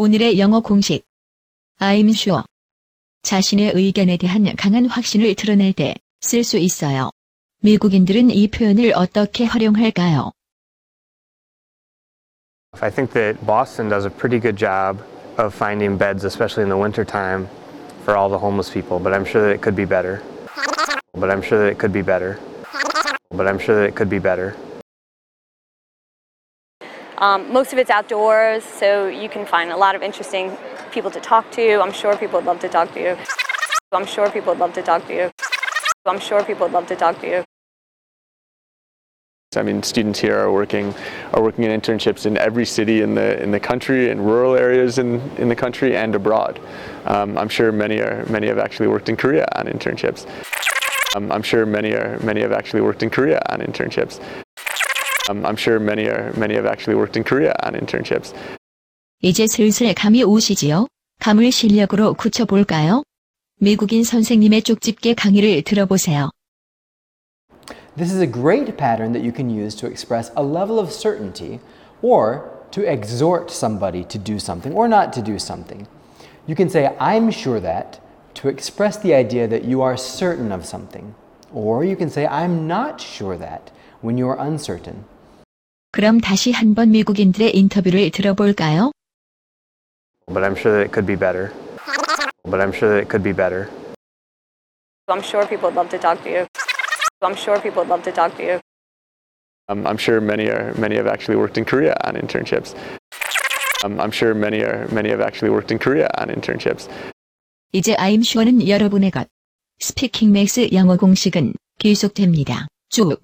오늘의 영어 공식. I'm sure. 자신의 의견에 대한 강한 확신을 드러낼 때 쓸 수 있어요. 미국인들은 이 표현을 어떻게 활용할까요? I think that Boston does a pretty good job of finding beds, especially in the wintertime, for all the homeless people, but I'm sure that it could be better. But I'm sure that it could be better. But I'm sure that it could be better. Um, most of it's outdoors, so you can find a lot of interesting people to talk to. I'm sure people would love to talk to you. I'm sure people would love to talk to you. I'm sure people would love to talk to you. I mean, students here are working are working in internships in every city in the in the country, in rural areas in, in the country, and abroad. Um, I'm sure many are many have actually worked in Korea on internships. Um, I'm sure many are many have actually worked in Korea on internships. Um, I'm sure many are many have actually worked in Korea on internships. 이제 슬슬 감이 오시지요? 감을 실력으로 굳혀볼까요? 미국인 선생님의 쪽집게 강의를 들어보세요. This is a great pattern that you can use to express a level of certainty or to exhort somebody to do something or not to do something. You can say, I'm sure that, to express the idea that you are certain of something. Or you can say, I'm not sure that, when you are uncertain. 그럼 다시 한번 미국인들의 인터뷰를 들어볼까요? But I'm sure that it could be better. But I'm sure that it could be better. I'm sure people would love to talk to you. I'm sure people would love to talk to you. Um, I'm sure many are many have actually worked in Korea on internships. Um, I'm sure many are many have actually worked in Korea on internships. 이제 I'm sure는 여러분의 것. 스피킹 맥스 영어 공식은 계속됩니다. 쭉.